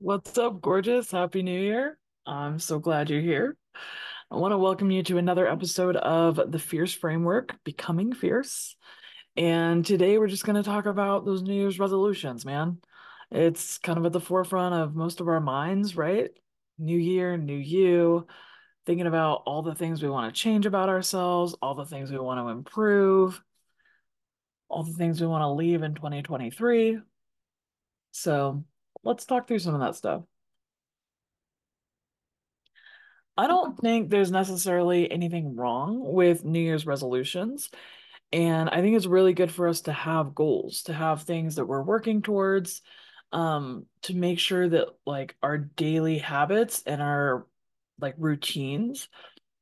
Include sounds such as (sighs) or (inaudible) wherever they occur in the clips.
What's up, gorgeous? Happy New Year. I'm so glad you're here. I want to welcome you to another episode of the Fierce Framework, Becoming Fierce. And today we're just going to talk about those New Year's resolutions, man. It's kind of at the forefront of most of our minds, right? New year, new you, thinking about all the things we want to change about ourselves, all the things we want to improve, all the things we want to leave in 2023. So let's talk through some of that stuff. I don't think there's necessarily anything wrong with New Year's resolutions. And I think it's really good for us to have goals, to have things that we're working towards, um, to make sure that like our daily habits and our like routines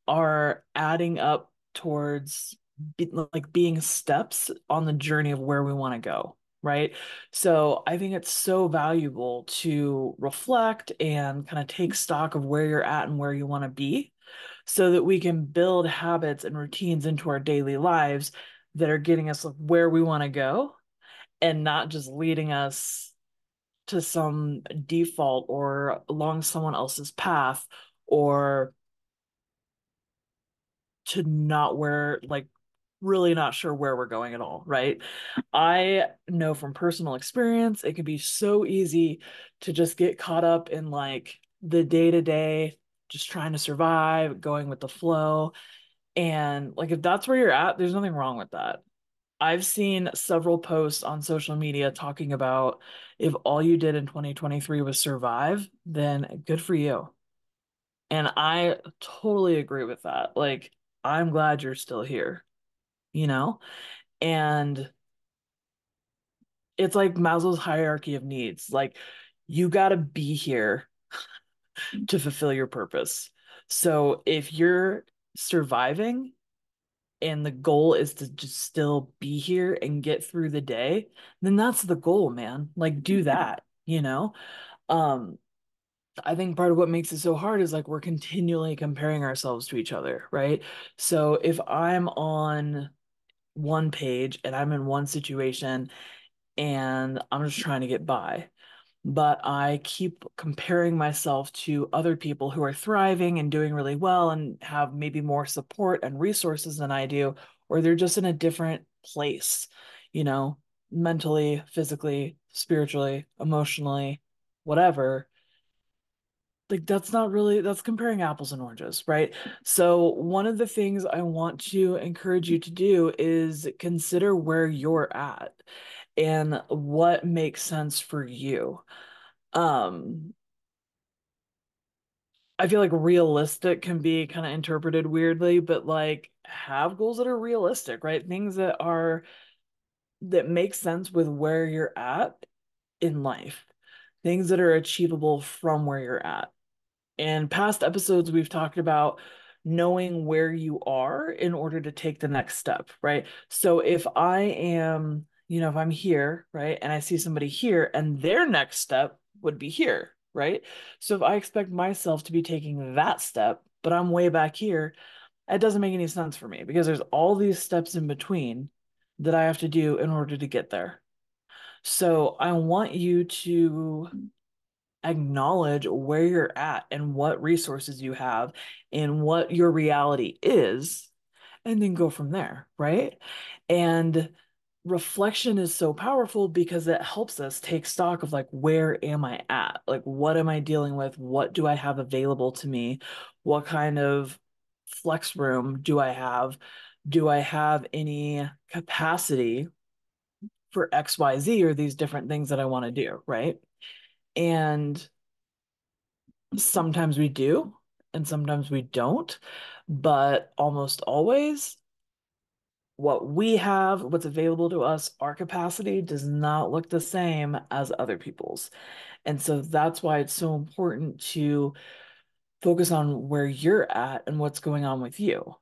are adding up towards be, like being steps on the journey of where we want to go right? So I think it's so valuable to reflect and kind of take mm. stock of where you're at and where you want to be so that we can build habits and routines into our daily lives that are getting us where we want to go and not just leading us to some default or along someone else's path or to not where like really not sure where we're going at all, right? I know from personal experience, it can be so easy to just get caught up in like the day to day, just trying to survive, going with the flow. And like, if that's where you're at, there's nothing wrong with that. I've seen several posts on social media talking about if all you did in 2023 was survive, then good for you. And I totally agree with that. Like, I'm glad you're still here you know? And it's like Maslow's hierarchy of needs. Like you got to be here (laughs) to fulfill your purpose. So if you're surviving and the goal is to just still be here and get through the day, then that's the goal, man. Like do that, you know? Um I think part of what makes it so hard is like we're continually comparing ourselves to each other, right? So if I'm on one page and I'm in one situation and I'm just trying to get by. But I keep comparing myself to other people who are thriving and doing really well and have maybe more support and resources than I do, or they're just in a different place, you know, mentally, physically, spiritually, emotionally, whatever like that's not really that's comparing apples and oranges, right? So one of the things I want to encourage you to do is consider where you're at and what makes sense for you. Um I feel like realistic can be kind of interpreted weirdly, but like have goals that are realistic, right? Things that are that make sense with where you're at in life. Things that are achievable from where you're at. In past episodes, we've talked about knowing where you are in order to take the next step, right? So if I am, you know, if I'm here, right, and I see somebody here and their next step would be here, right? So if I expect myself to be taking that step, but I'm way back here, it doesn't make any sense for me because there's all these steps in between that I have to do in order to get there. So I want you to acknowledge where you're at and what resources you have and what your reality is, and then go from there, right? And reflection is so powerful because it helps us take stock of like, where am I at? Like, what am I dealing with? What do I have available to me? What kind of flex room do I have? Do I have any capacity for XYZ or these different things that I want to do, right? And sometimes we do, and sometimes we don't. But almost always, what we have, what's available to us, our capacity does not look the same as other people's. And so that's why it's so important to focus on where you're at and what's going on with you.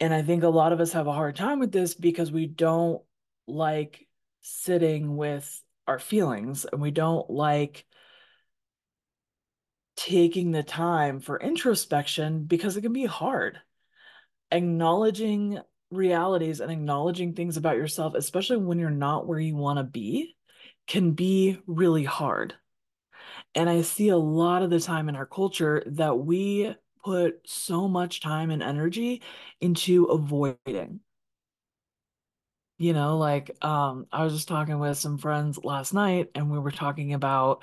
And I think a lot of us have a hard time with this because we don't like sitting with our feelings and we don't like taking the time for introspection because it can be hard. Acknowledging realities and acknowledging things about yourself, especially when you're not where you want to be, can be really hard. And I see a lot of the time in our culture that we put so much time and energy into avoiding. You know, like um, I was just talking with some friends last night and we were talking about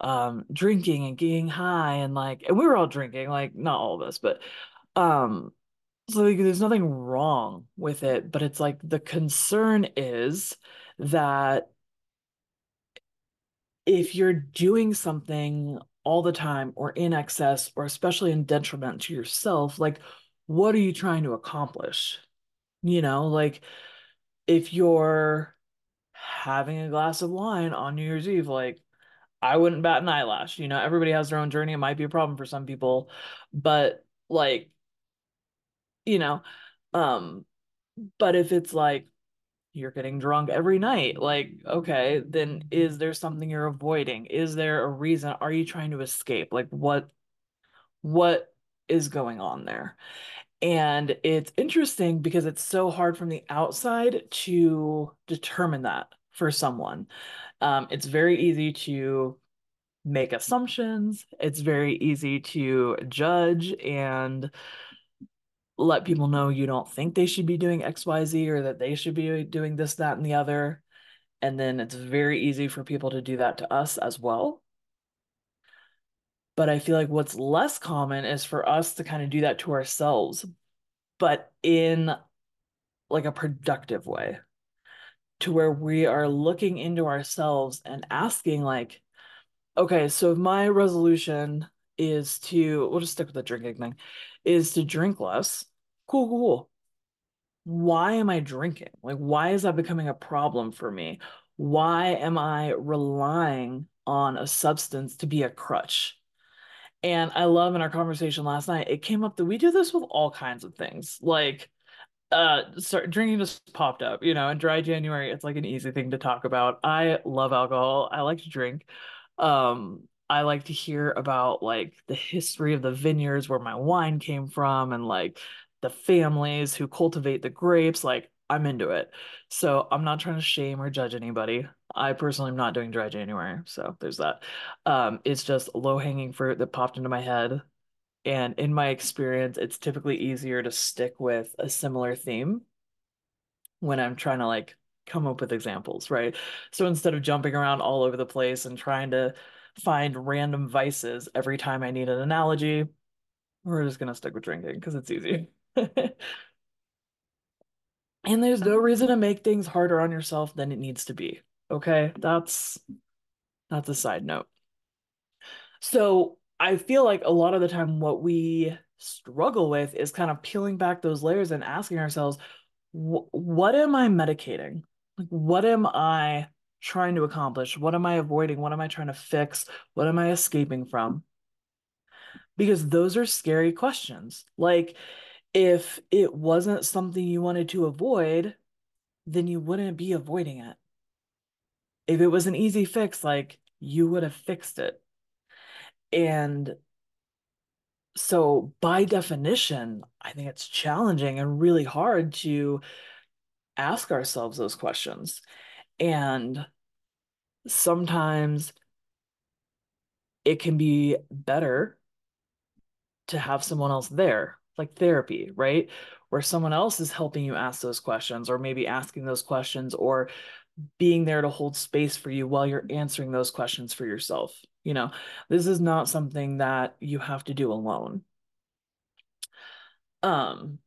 um drinking and getting high and like and we were all drinking, like not all of us, but um so like, there's nothing wrong with it, but it's like the concern is that if you're doing something all the time or in excess or especially in detriment to yourself, like what are you trying to accomplish? You know, like if you're having a glass of wine on New Year's Eve, like I wouldn't bat an eyelash. You know, everybody has their own journey. It might be a problem for some people, but like, you know, um, but if it's like you're getting drunk every night. Like, okay, then is there something you're avoiding? Is there a reason? Are you trying to escape? Like what what is going on there? And it's interesting because it's so hard from the outside to determine that for someone. Um, it's very easy to make assumptions. It's very easy to judge and let people know you don't think they should be doing XYZ or that they should be doing this, that, and the other. And then it's very easy for people to do that to us as well. But I feel like what's less common is for us to kind of do that to ourselves, but in like a productive way, to where we are looking into ourselves and asking, like, okay, so my resolution is to, we'll just stick with the drinking thing, is to drink less. Cool, cool, cool. Why am I drinking? Like, why is that becoming a problem for me? Why am I relying on a substance to be a crutch? And I love in our conversation last night, it came up that we do this with all kinds of things. Like, uh start drinking just popped up you know in dry january it's like an easy thing to talk about. I love alcohol. I like to drink. Um i like to hear about like the history of the vineyards where my wine came from and like the families who cultivate the grapes like i'm into it. So i'm not trying to shame or judge anybody. I personally am not doing dry january so there's that. Um it's just low hanging fruit that popped into my head and in my experience, it's typically easier to stick with a similar theme when I'm trying to like come up with examples, right? So instead of jumping around all over the place and trying to find random vices every time I need an analogy, we're just gonna stick with drinking because it's easy. (laughs) And there's no reason to make things harder on yourself than it needs to be. Okay? That's that's a side note. So I feel like a lot of the time what we struggle with is kind of peeling back those layers and asking ourselves, what am I medicating? Like, what am I trying to accomplish? What am I avoiding? What am I trying to fix? What am I escaping from? Because those are scary questions. Like, if it wasn't something you wanted to avoid, then you wouldn't be avoiding it. If it was an easy fix, like, you would have fixed it. And so, by definition, I think it's challenging and really hard to ask ourselves those questions. And sometimes it can be better to have someone else there, like therapy, right? Where someone else is helping you ask those questions, or maybe asking those questions, or being there to hold space for you while you're answering those questions for yourself. You know, this is not something that you have to do alone. Um,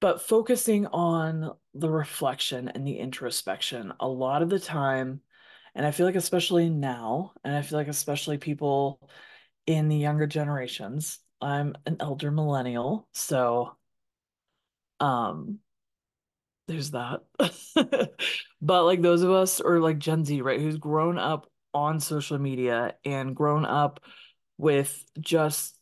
but focusing on the reflection and the introspection a lot of the time, and I feel like especially now, and I feel like especially people in the younger generations, I'm an elder millennial, so um there's that. (laughs) But like those of us or like Gen Z, right, who's grown up on social media and grown up with just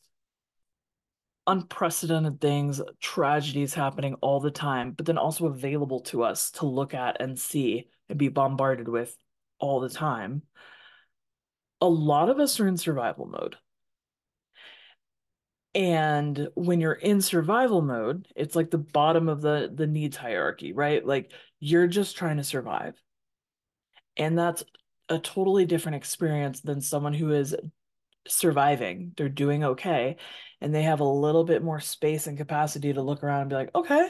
unprecedented things, tragedies happening all the time, but then also available to us to look at and see and be bombarded with all the time. A lot of us are in survival mode. And when you're in survival mode, it's like the bottom of the the needs hierarchy, right? Like you're just trying to survive. And that's a totally different experience than someone who is surviving. They're doing okay, and they have a little bit more space and capacity to look around and be like, okay,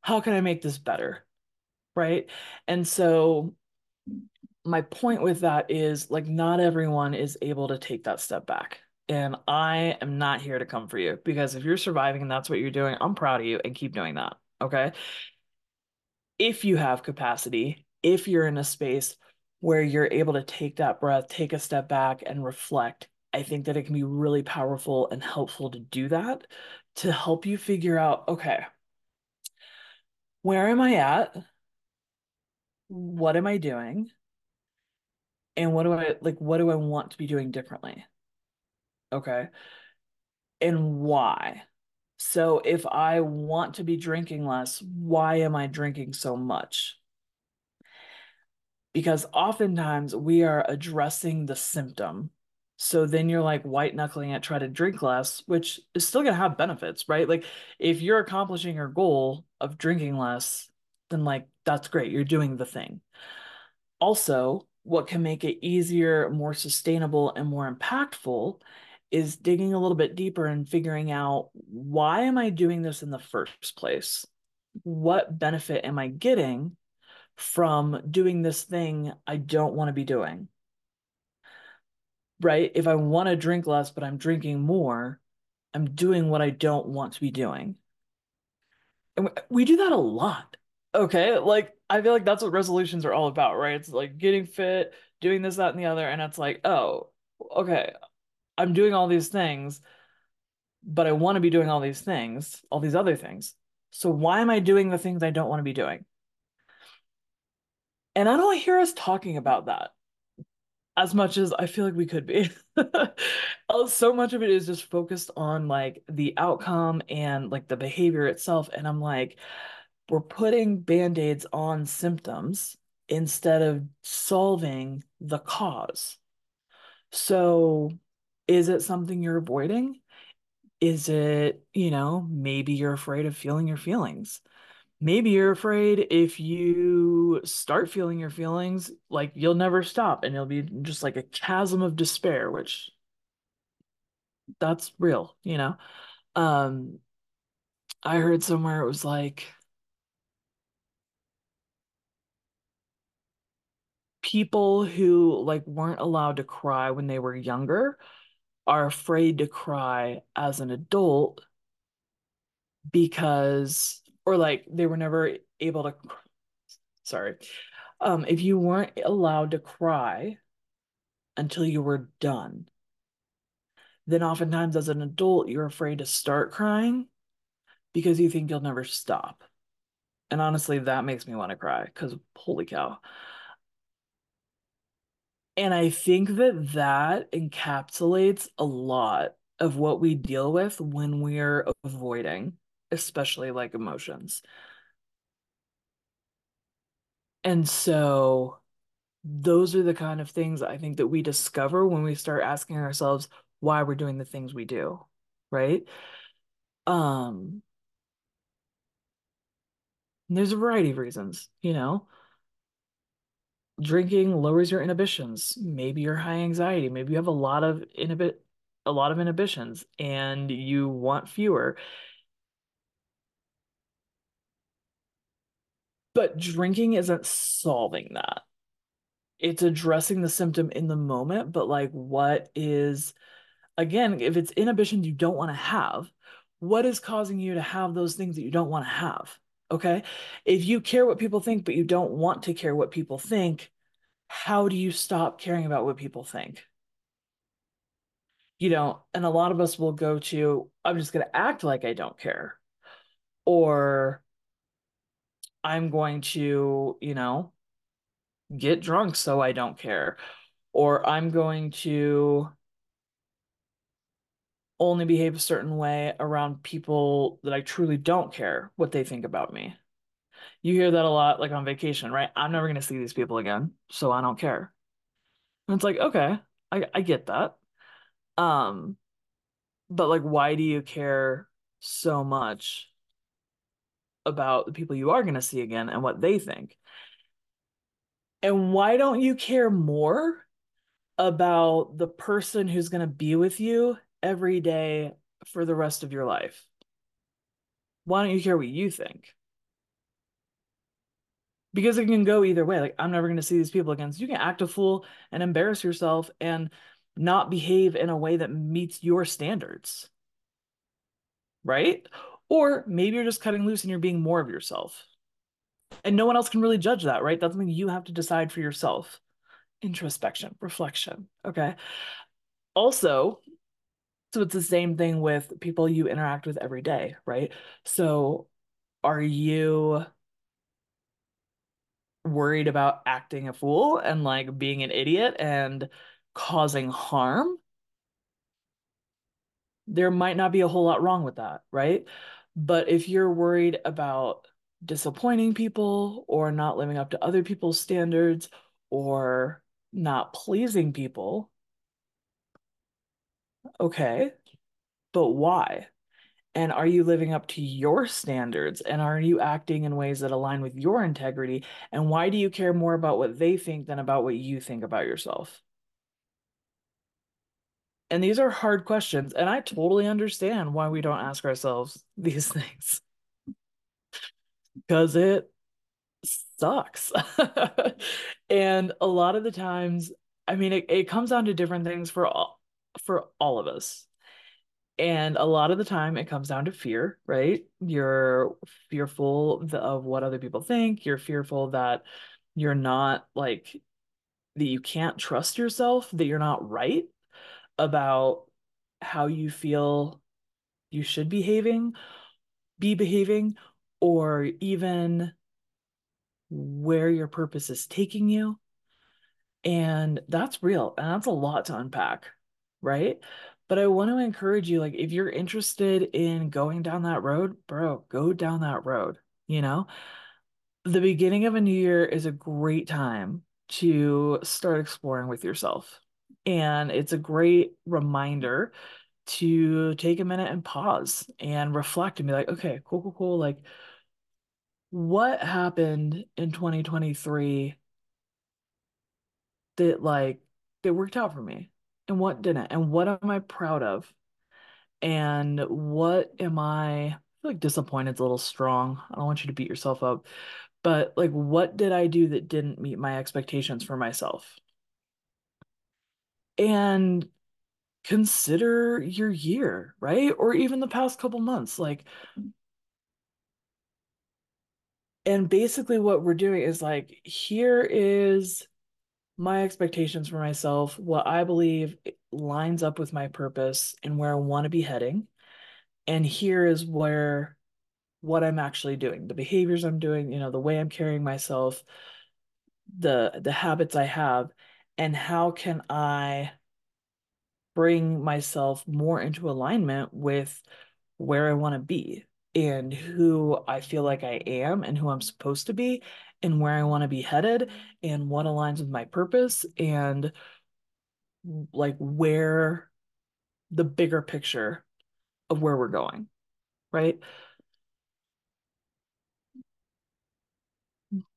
how can I make this better? Right? And so my point with that is like not everyone is able to take that step back. And I am not here to come for you because if you're surviving and that's what you're doing, I'm proud of you and keep doing that. Okay. If you have capacity, if you're in a space where you're able to take that breath, take a step back and reflect, I think that it can be really powerful and helpful to do that to help you figure out, okay, where am I at? What am I doing? And what do I like, what do I want to be doing differently? Okay. And why? So if I want to be drinking less, why am I drinking so much? Because oftentimes we are addressing the symptom. So then you're like white knuckling it, try to drink less, which is still going to have benefits, right? Like if you're accomplishing your goal of drinking less, then like that's great. You're doing the thing. Also, what can make it easier, more sustainable, and more impactful is digging a little bit deeper and figuring out why am I doing this in the first place? What benefit am I getting from doing this thing I don't want to be doing? Right? If I want to drink less, but I'm drinking more, I'm doing what I don't want to be doing. And we do that a lot. Okay. Like, I feel like that's what resolutions are all about, right? It's like getting fit, doing this, that, and the other. And it's like, oh, okay, I'm doing all these things, but I want to be doing all these things, all these other things. So why am I doing the things I don't want to be doing? And I don't hear us talking about that as much as I feel like we could be. (laughs) Uh, so much of it is just focused on like the outcome and like the behavior itself. And I'm like, we're putting band-aids on symptoms instead of solving the cause. So is it something you're avoiding? Is it, you know, maybe you're afraid of feeling your feelings? Maybe you're afraid if you start feeling your feelings, like you'll never stop and it'll be just like a chasm of despair, which that's real, you know? Um, I heard somewhere it was like people who like weren't allowed to cry when they were younger are afraid to cry as an adult because or like they were never able to sorry um if you weren't allowed to cry until you were done then oftentimes as an adult you're afraid to start crying because you think you'll never stop. And honestly that makes me want to cry because holy cow and I think that that encapsulates a lot of what we deal with when we're avoiding, especially like emotions. And so those are the kind of things I think that we discover when we start asking ourselves why we're doing the things we do, right? Um, there's a variety of reasons, you know drinking lowers your inhibitions. Maybe you're high anxiety. Maybe you have a lot of inhibit a lot of inhibitions and you want fewer. But drinking isn't solving that. It's addressing the symptom in the moment, but like what is again, if it's inhibitions you don't want to have, what is causing you to have those things that you don't want to have? Okay. If you care what people think, but you don't want to care what people think, how do you stop caring about what people think? You know, and a lot of us will go to, I'm just going to act like I don't care. Or I'm going to, you know, get drunk so I don't care. Or I'm going to only behave a certain way around people that I truly don't care what they think about me. You hear that a lot, like on vacation, right? I'm never going to see these people again, so I don't care. And it's like, okay, I, I get that. Um, but like, why do you care so much about the people you are going to see again and what they think? And why don't you care more about the person who's going to be with you every day for the rest of your life? Why don't you care what you think? Because it can go either way. Like, I'm never going to see these people again. So you can act a fool and embarrass yourself and not behave in a way that meets your standards. Right? Or maybe you're just cutting loose and you're being more of yourself. And no one else can really judge that, right? That's something you have to decide for yourself. Introspection, reflection. Okay. Also, so it's the same thing with people you interact with every day, right? So are you worried about acting a fool and like being an idiot and causing harm? There might not be a whole lot wrong with that, right? But if you're worried about disappointing people or not living up to other people's standards or not pleasing people, okay, but why? And are you living up to your standards? And are you acting in ways that align with your integrity? And why do you care more about what they think than about what you think about yourself? And these are hard questions. And I totally understand why we don't ask ourselves (laughs) these things. Because it sucks. (laughs) and a lot of the times, I mean, it, it comes down to different things for all for all of us. And a lot of the time it comes down to fear, right? You're fearful of what other people think. You're fearful that you're not like that you can't trust yourself, that you're not right about how you feel you should be behaving, be behaving, or even where your purpose is taking you. And that's real. And that's a lot to unpack, right? But I want to encourage you, like, if you're interested in going down that road, bro, go down that road. You know, the beginning of a new year is a great time to start exploring with yourself. And it's a great reminder to take a minute and pause and reflect and be like, okay, cool, cool, cool. Like, what happened in 2023 that like that worked out for me and what didn't and what am I proud of and what am I, I like disappointed is a little strong. I don't want you to beat yourself up, but like what did I do that didn't meet my expectations for myself? And consider your year, right? Or even the past couple months. Like and basically what we're doing is like here is my expectations for myself, what I believe lines up with my purpose and where I want to be heading. And here is where what I'm actually doing, the behaviors I'm doing, you know, the way I'm carrying myself, the the habits I have, and how can I bring myself more into alignment with where I want to be and who I feel like I am and who I'm supposed to be and where I want to be headed and what aligns with my purpose and like where the bigger picture of where we're going, right?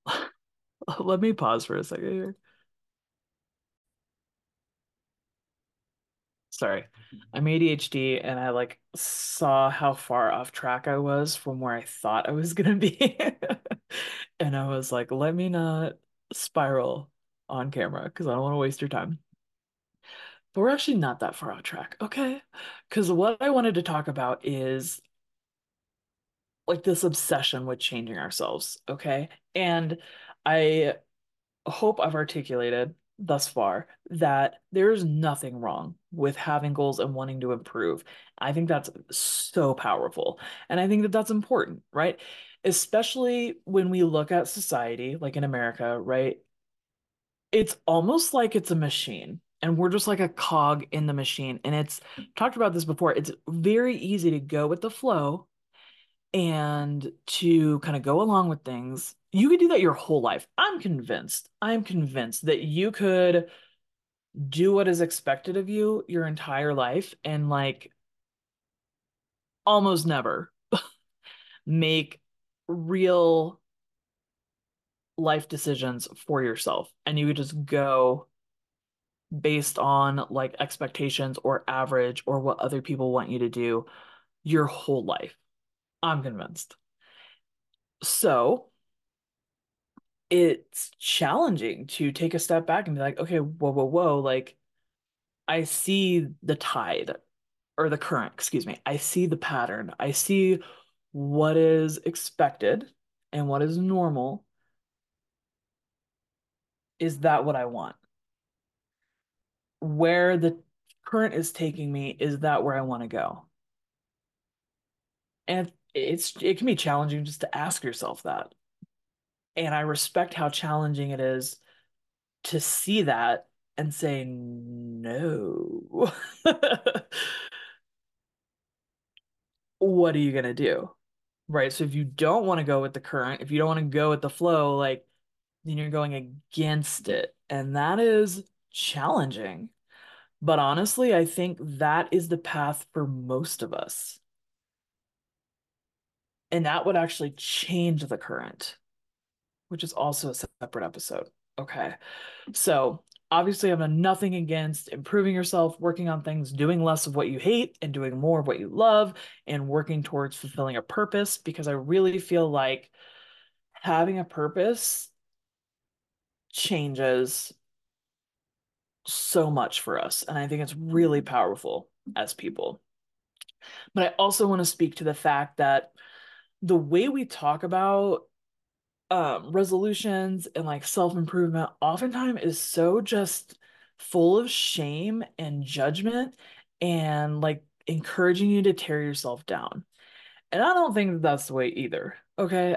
(sighs) Let me pause for a second here. Sorry. I'm ADHD and I like saw how far off track I was from where I thought I was gonna be. (laughs) (laughs) And I was like, let me not spiral on camera because I don't want to waste your time. But we're actually not that far off track, okay? Because what I wanted to talk about is like this obsession with changing ourselves, okay? And I hope I've articulated thus far that there's nothing wrong with having goals and wanting to improve. I think that's so powerful. And I think that that's important, right? Especially when we look at society, like in America, right? It's almost like it's a machine and we're just like a cog in the machine. And it's talked about this before. It's very easy to go with the flow and to kind of go along with things. You could do that your whole life. I'm convinced. I'm convinced that you could do what is expected of you your entire life and like almost never (laughs) make real life decisions for yourself and you just go based on like expectations or average or what other people want you to do your whole life. I'm convinced. So it's challenging to take a step back and be like, okay, whoa, whoa, whoa. Like, I see the tide or the current, excuse me. I see the pattern. I see what is expected and what is normal. Is that what I want? Where the current is taking me, is that where I want to go? And it's it can be challenging just to ask yourself that. And I respect how challenging it is to see that and say no. (laughs) What are you going to do? Right? So if you don't want to go with the current, if you don't want to go with the flow, like then you're going against it. And that is challenging. But honestly, I think that is the path for most of us. And that would actually change the current, which is also a separate episode. Okay. So obviously, I have nothing against improving yourself, working on things, doing less of what you hate and doing more of what you love, and working towards fulfilling a purpose because I really feel like having a purpose changes so much for us. And I think it's really powerful as people. But I also want to speak to the fact that the way we talk about um, resolutions and like self-improvement oftentimes is so just full of shame and judgment and like encouraging you to tear yourself down. And I don't think that that's the way either. Okay.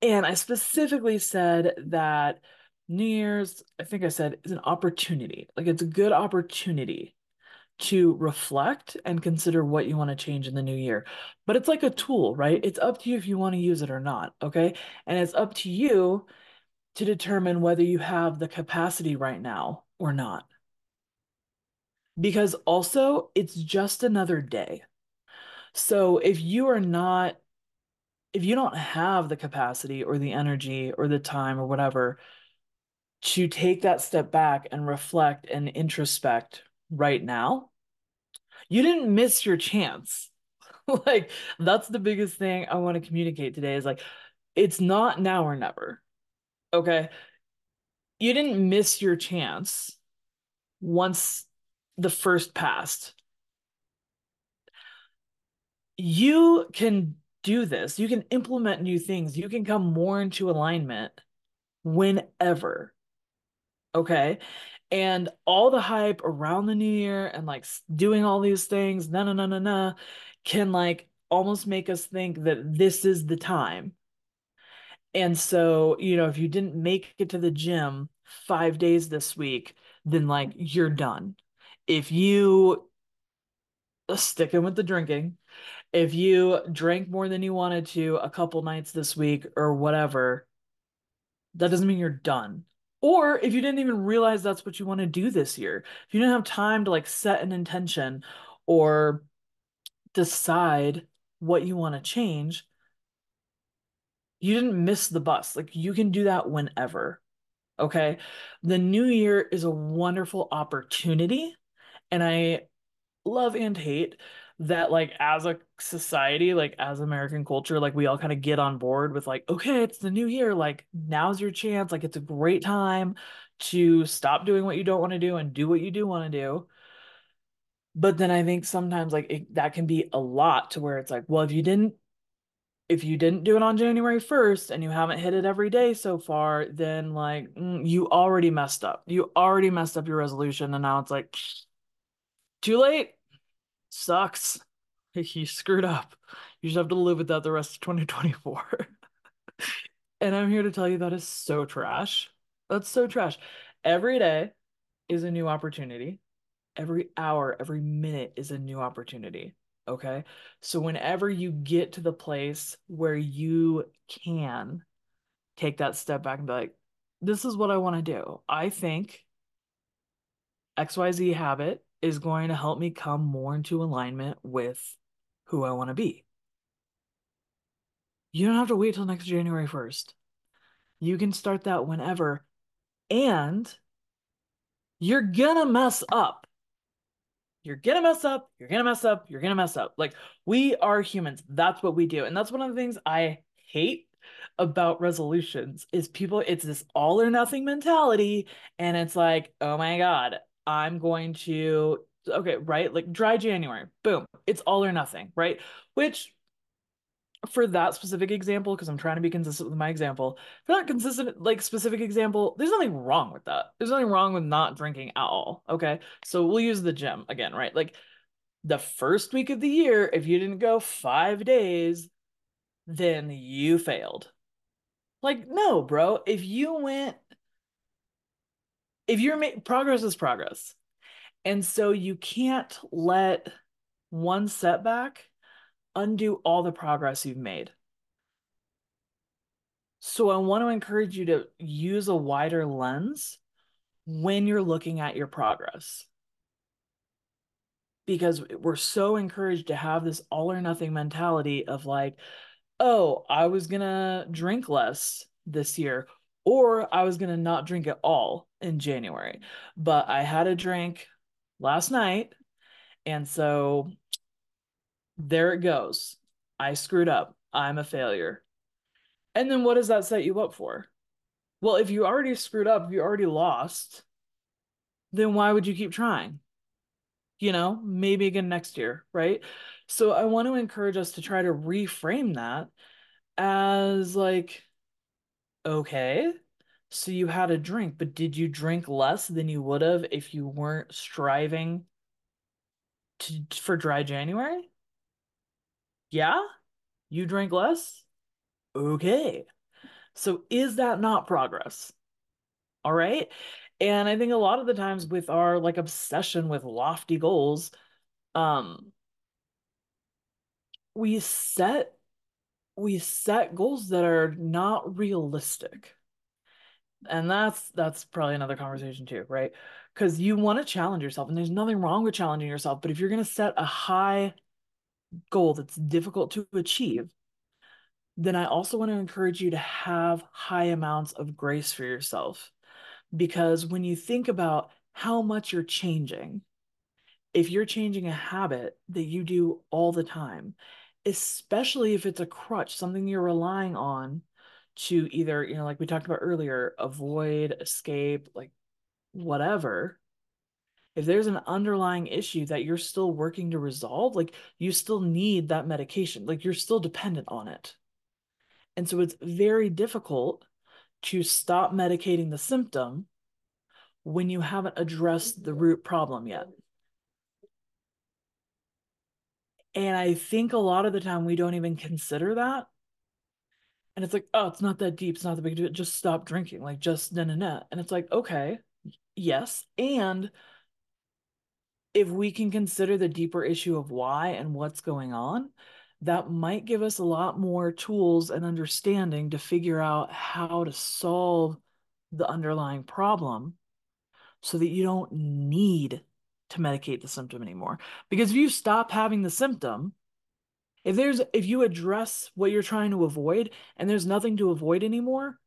And I specifically said that New Year's, I think I said, is an opportunity. Like it's a good opportunity to reflect and consider what you want to change in the new year. But it's like a tool, right? It's up to you if you want to use it or not, okay? And it's up to you to determine whether you have the capacity right now or not. Because also, it's just another day. So if you are not, if you don't have the capacity or the energy or the time or whatever to take that step back and reflect and introspect right now, you didn't miss your chance. (laughs) like that's the biggest thing I want to communicate today is like it's not now or never. Okay? You didn't miss your chance once the first passed. You can do this. You can implement new things. You can come more into alignment whenever. Okay? And all the hype around the new year and like doing all these things, na na na na na, can like almost make us think that this is the time. And so, you know, if you didn't make it to the gym five days this week, then like you're done. If you uh, sticking with the drinking, if you drank more than you wanted to a couple nights this week or whatever, that doesn't mean you're done. Or if you didn't even realize that's what you want to do this year, if you didn't have time to like set an intention or decide what you want to change, you didn't miss the bus. Like you can do that whenever. Okay. The new year is a wonderful opportunity. And I love and hate that like as a society like as American culture like we all kind of get on board with like okay it's the new year like now's your chance like it's a great time to stop doing what you don't want to do and do what you do want to do. But then I think sometimes like it, that can be a lot to where it's like well if you didn't if you didn't do it on January 1st and you haven't hit it every day so far then like mm, you already messed up. You already messed up your resolution and now it's like too late sucks. (laughs) You screwed up. You just have to live with that the rest of 2024. (laughs) and I'm here to tell you that is so trash. That's so trash. Every day is a new opportunity. Every hour, every minute is a new opportunity. Okay. So whenever you get to the place where you can take that step back and be like, this is what I want to do. I think XYZ habit is going to help me come more into alignment with who I want to be. You don't have to wait till next January 1st. You can start that whenever. And you're gonna mess up. You're gonna mess up. You're gonna mess up. You're gonna mess up. Like we are humans. That's what we do. And that's one of the things I hate about resolutions is people it's this all or nothing mentality and it's like, "Oh my god, I'm going to okay, right? Like dry January. Boom. It's all or nothing, right? Which for that specific example, because I'm trying to be consistent with my example, for that consistent, like specific example, there's nothing wrong with that. There's nothing wrong with not drinking at all. Okay. So we'll use the gym again, right? Like the first week of the year, if you didn't go five days, then you failed. Like, no, bro. If you went, if you're making progress is progress. And so you can't let one setback undo all the progress you've made. So I want to encourage you to use a wider lens when you're looking at your progress. Because we're so encouraged to have this all or nothing mentality of like, oh, I was going to drink less this year, or I was going to not drink at all in January. But I had a drink last night. And so there it goes. I screwed up. I'm a failure. And then what does that set you up for? Well, if you already screwed up, if you already lost, then why would you keep trying? You know, maybe again next year, right? So I want to encourage us to try to reframe that as like, okay, so you had a drink, but did you drink less than you would have if you weren't striving to for dry January? Yeah? You drank less? Okay. So is that not progress? All right. And I think a lot of the times with our like obsession with lofty goals, um, we set we set goals that are not realistic. And that's that's probably another conversation too, right? Because you want to challenge yourself, and there's nothing wrong with challenging yourself. But if you're going to set a high goal that's difficult to achieve, then I also want to encourage you to have high amounts of grace for yourself. Because when you think about how much you're changing, if you're changing a habit that you do all the time, especially if it's a crutch, something you're relying on to either, you know, like we talked about earlier, avoid, escape, like whatever, if there's an underlying issue that you're still working to resolve, like you still need that medication, like you're still dependent on it. And so it's very difficult to stop medicating the symptom when you haven't addressed the root problem yet. And I think a lot of the time we don't even consider that. And it's like, oh, it's not that deep. It's not that big deal. Just stop drinking. Like, just na na na. And it's like, okay, yes. And if we can consider the deeper issue of why and what's going on, that might give us a lot more tools and understanding to figure out how to solve the underlying problem so that you don't need to medicate the symptom anymore. Because if you stop having the symptom, if there's if you address what you're trying to avoid and there's nothing to avoid anymore,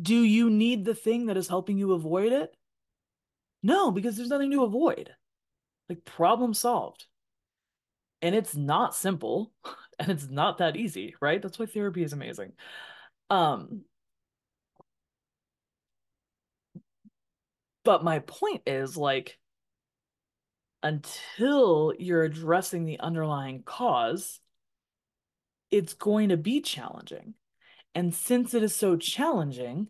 do you need the thing that is helping you avoid it? No, because there's nothing to avoid. Like problem solved. And it's not simple (laughs) and it's not that easy, right? That's why therapy is amazing. Um but my point is like until you're addressing the underlying cause, it's going to be challenging. And since it is so challenging,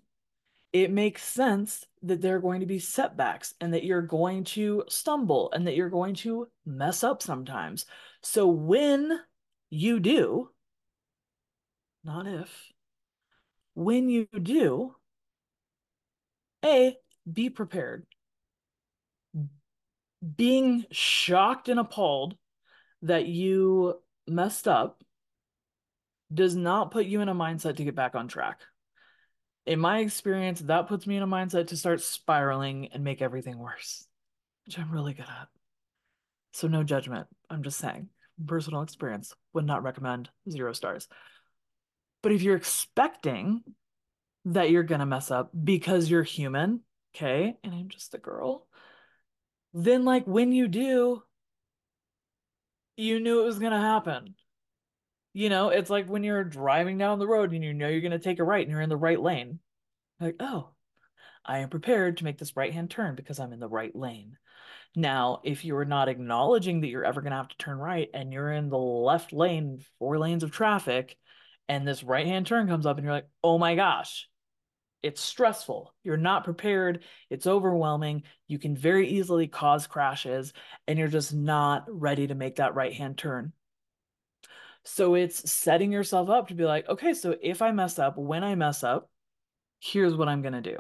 it makes sense that there are going to be setbacks and that you're going to stumble and that you're going to mess up sometimes. So when you do, not if, when you do, A, be prepared. Being shocked and appalled that you messed up does not put you in a mindset to get back on track in my experience, that puts me in a mindset to start spiraling and make everything worse, which I'm really good at. So, no judgment. I'm just saying, personal experience would not recommend zero stars. But if you're expecting that you're going to mess up because you're human, okay, and I'm just a girl, then like when you do, you knew it was going to happen. You know, it's like when you're driving down the road and you know you're going to take a right and you're in the right lane. Like, oh, I am prepared to make this right hand turn because I'm in the right lane. Now, if you are not acknowledging that you're ever going to have to turn right and you're in the left lane, four lanes of traffic, and this right hand turn comes up and you're like, oh my gosh, it's stressful. You're not prepared. It's overwhelming. You can very easily cause crashes, and you're just not ready to make that right hand turn. So it's setting yourself up to be like, okay, so if I mess up, when I mess up, here's what I'm going to do.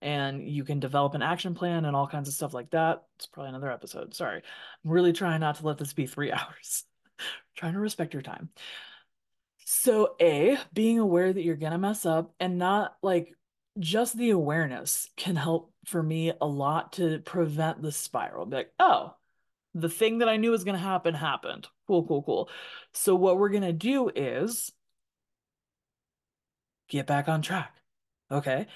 And you can develop an action plan and all kinds of stuff like that. It's probably another episode. Sorry. I'm really trying not to let this be three (laughs) hours. trying to respect your time. So, A, being aware that you're going to mess up and not like just the awareness can help for me a lot to prevent the spiral. Be like, oh, the thing that I knew was going to happen happened. Cool, cool, cool. So, what we're going to do is get back on track. Okay.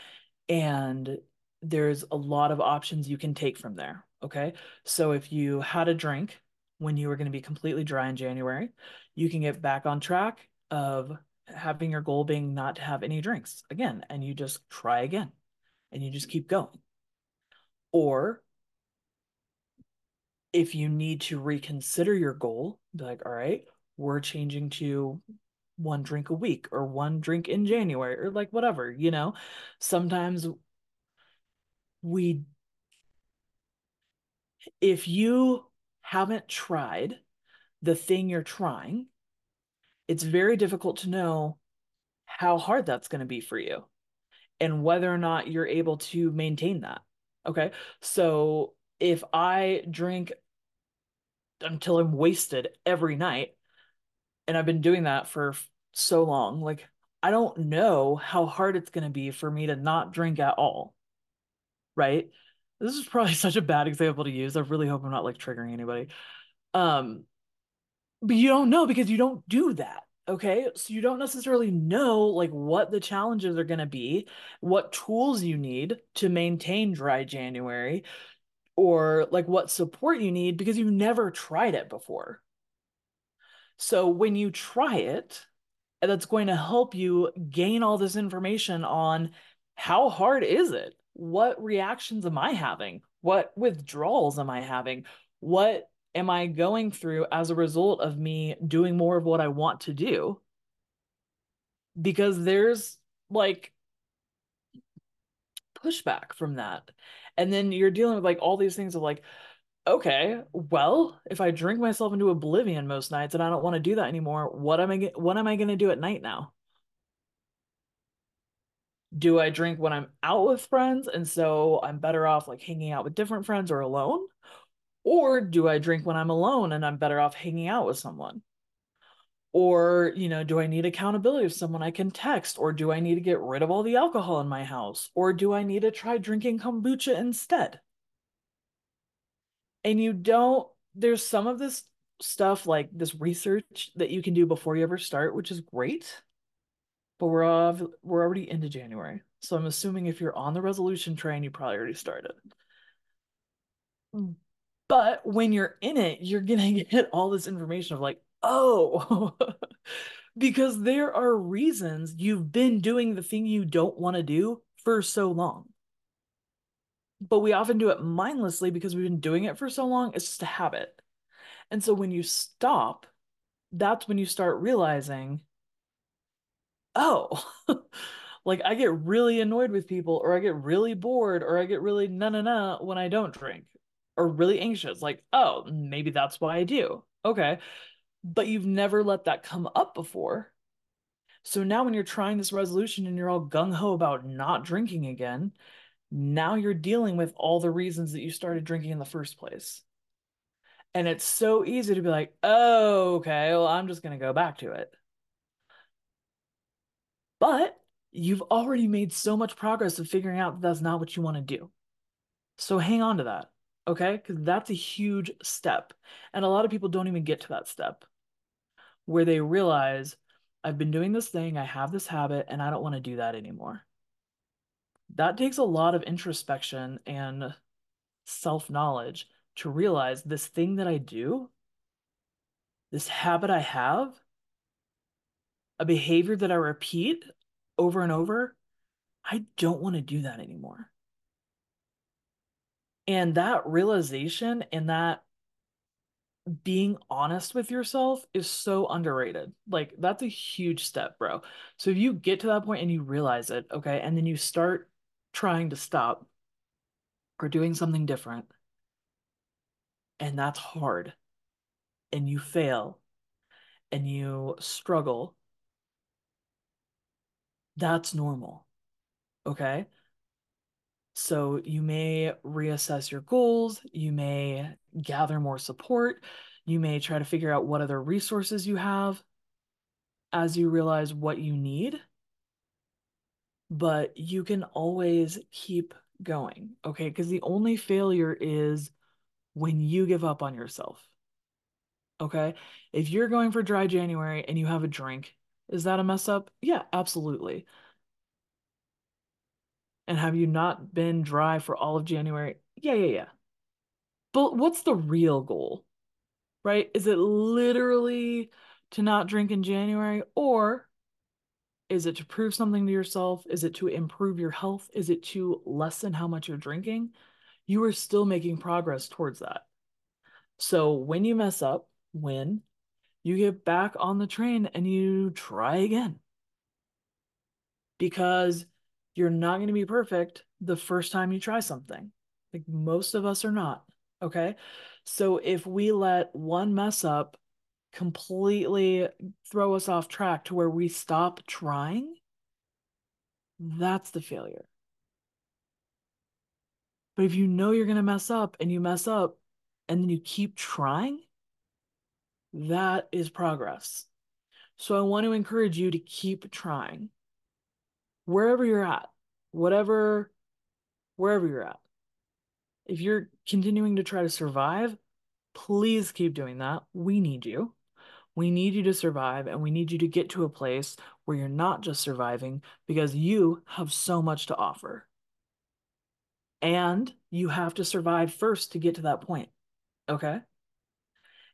And there's a lot of options you can take from there. Okay. So, if you had a drink when you were going to be completely dry in January, you can get back on track of having your goal being not to have any drinks again, and you just try again and you just keep going. Or if you need to reconsider your goal, be like, all right, we're changing to one drink a week or one drink in January or like whatever, you know? Sometimes we, if you haven't tried the thing you're trying, it's very difficult to know how hard that's going to be for you and whether or not you're able to maintain that. Okay. So if I drink until I'm wasted every night, and I've been doing that for so long, like I don't know how hard it's going to be for me to not drink at all. Right? This is probably (laughs) such a bad example to use. I really hope I'm not like triggering anybody. Um, but you don't know because you don't do that. Okay, so you don't necessarily know like what the challenges are going to be, what tools you need to maintain dry January, or like what support you need because you've never tried it before. So when you try it, that's going to help you gain all this information on how hard is it? What reactions am I having? What withdrawals am I having? What am I going through as a result of me doing more of what I want to do? Because there's like pushback from that. And then you're dealing with like all these things of like, okay, well, if I drink myself into oblivion most nights and I don't want to do that anymore, what am I what am I going to do at night now? Do I drink when I'm out with friends and so I'm better off like hanging out with different friends or alone? Or do I drink when I'm alone and I'm better off hanging out with someone? Or, you know, do I need accountability of someone I can text? Or do I need to get rid of all the alcohol in my house? Or do I need to try drinking kombucha instead? And you don't, there's some of this stuff like this research that you can do before you ever start, which is great. But we're off, we're already into January. So I'm assuming if you're on the resolution train, you probably already started. Hmm. But when you're in it, you're gonna (laughs) get all this information of like, oh, (laughs) because there are reasons you've been doing the thing you don't want to do for so long. But we often do it mindlessly because we've been doing it for so long. It's just a habit. And so when you stop, that's when you start realizing, oh, (laughs) like I get really annoyed with people, or I get really bored, or I get really na na na when I don't drink or really anxious. Like, oh, maybe that's why I do. Okay. But you've never let that come up before. So now when you're trying this resolution and you're all gung ho about not drinking again, now you're dealing with all the reasons that you started drinking in the first place. And it's so easy to be like, oh, okay, well, I'm just going to go back to it. But you've already made so much progress of figuring out that that's not what you want to do. So hang on to that. Okay, because that's a huge step. And a lot of people don't even get to that step where they realize I've been doing this thing, I have this habit, and I don't want to do that anymore. That takes a lot of introspection and self-knowledge to realize this thing that I do, this habit I have, a behavior that I repeat over and over, I don't want to do that anymore. And that realization and that being honest with yourself is so underrated. Like that's a huge step, bro. So if you get to that point and you realize it, okay, and then you start trying to stop or doing something different, and that's hard, and you fail, and you struggle, that's normal, okay? So you may reassess your goals, you may gather more support, you may try to figure out what other resources you have as you realize what you need. But you can always keep going, okay? Because the only failure is when you give up on yourself. Okay? If you're going for dry January and you have a drink, is that a mess up? Yeah, absolutely. And have you not been dry for all of January? Yeah, yeah, yeah. But what's the real goal? Right? Is it literally to not drink in January or is it to prove something to yourself? Is it to improve your health? Is it to lessen how much you're drinking? You are still making progress towards that. So when you mess up, when you get back on the train and you try again. Because you're not going to be perfect the first time you try something. Like most of us are not. Okay. So if we let one mess up completely throw us off track to where we stop trying, that's the failure. But if you know you're going to mess up and you mess up and then you keep trying, that is progress. So I want to encourage you to keep trying wherever you're at, whatever, wherever you're at. If you're continuing to try to survive, please keep doing that. We need you. We need you to survive and we need you to get to a place where you're not just surviving because you have so much to offer. And you have to survive first to get to that point. Okay?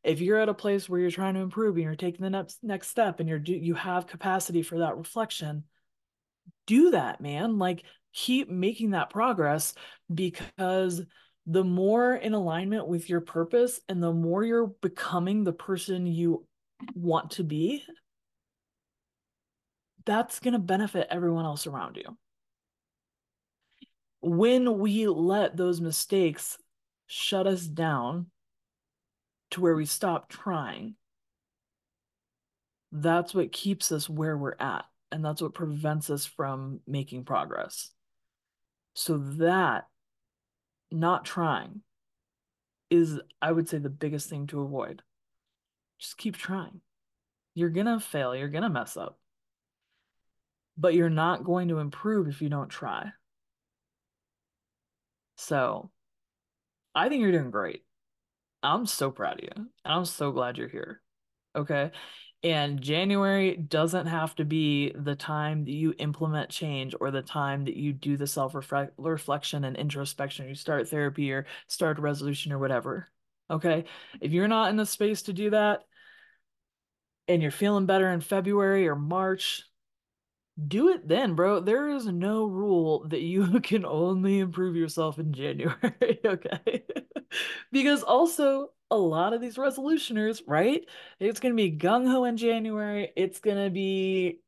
If you're at a place where you're trying to improve and you're taking the next next step and you're you have capacity for that reflection, do that, man. Like keep making that progress because the more in alignment with your purpose and the more you're becoming the person you want to be, that's going to benefit everyone else around you. When we let those mistakes shut us down to where we stop trying, that's what keeps us where we're at and that's what prevents us from making progress. So that not trying is I would say the biggest thing to avoid. Just keep trying. You're to fail, you're to mess up. But you're not going to improve if you don't try. So, I think you're doing great. I'm so proud of you. I'm so glad you're here. Okay. And January doesn't have to be the time that you implement change or the time that you do the self reflection and introspection, you start therapy or start resolution or whatever. Okay. If you're not in the space to do that and you're feeling better in February or March, do it then, bro. There is no rule that you (laughs) can only improve yourself in January. (laughs) okay. because also, a lot of these resolutioners, right? It's going to be gung ho in January. It's going to be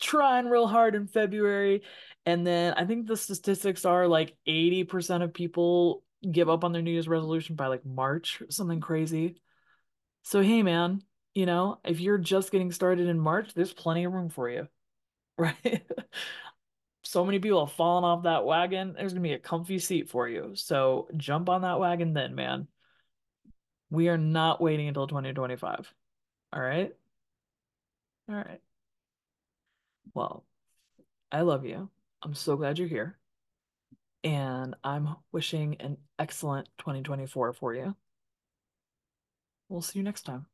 trying real hard in February. And then I think the statistics are like 80% of people give up on their New Year's resolution by like March, something crazy. So, hey, man, you know, if you're just getting started in March, there's plenty of room for you, (laughs) right? so many people have fallen off that wagon. There's going to be a comfy seat for you. So, jump on that wagon then, man. We are not waiting until 2025. All right? All right. Well, I love you. I'm so glad you're here. And I'm wishing an excellent 2024 for you. We'll see you next time.